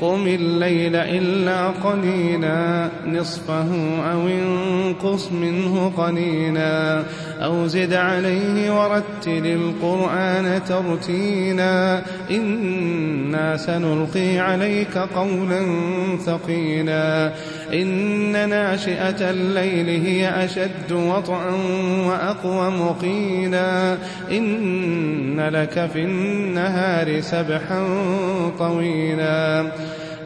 قم الليل إلا قليلا نصفه أو انقص منه قليلا. أو زد عليه ورتل القرآن ترتيلا. إنا سنلقي عليك قولا ثقيلا. إن ناشئة الليل هي أشد وطئا وأقوم قيلا إن لك في النهار سبحا طويلا.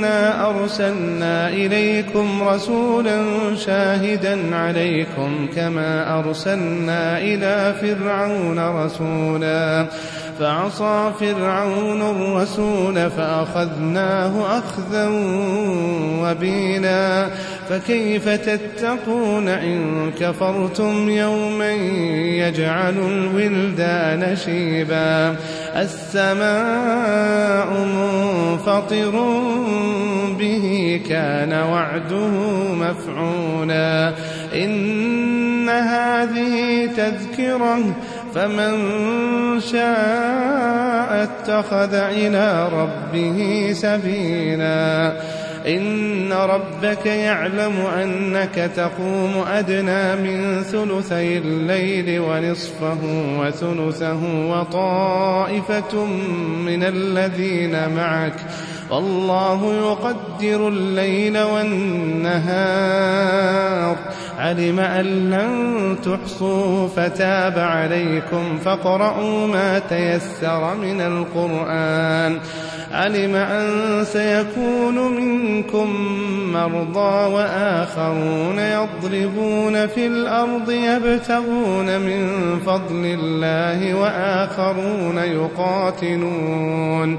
إنا أرسلنا إليكم رسولا شاهدا عليكم كما أرسلنا إلى فرعون رسولا فعصى فرعون الرسول فأخذناه أخذا وبينا فكيف تتقون إن كفرتم يوما يجعل الولدان شيبا. السماء منفطر به كان وعده مفعولا. إن هذه تذكرة فمن شاء اتخذ إلى ربه سبيلا. إن ربك يعلم أنك تقوم أدنى من ثلثي الليل ونصفه وثلثه وطائفة من الذين معك والله يقدر الليل والنهار. علم أن لن تحصوا فتاب عليكم فاقرؤوا ما تيسر من القرآن. علم أن سيكون منكم مرضى وآخرون يضربون في الأرض يبتغون من فضل الله وآخرون يقاتلون.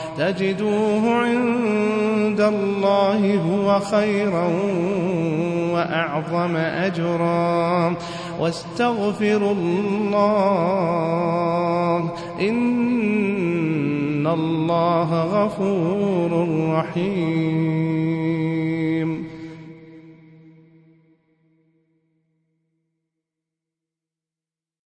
تجدوه عند الله هو خيرا وأعظم أجرا. واستغفروا الله إن الله غفور رحيم.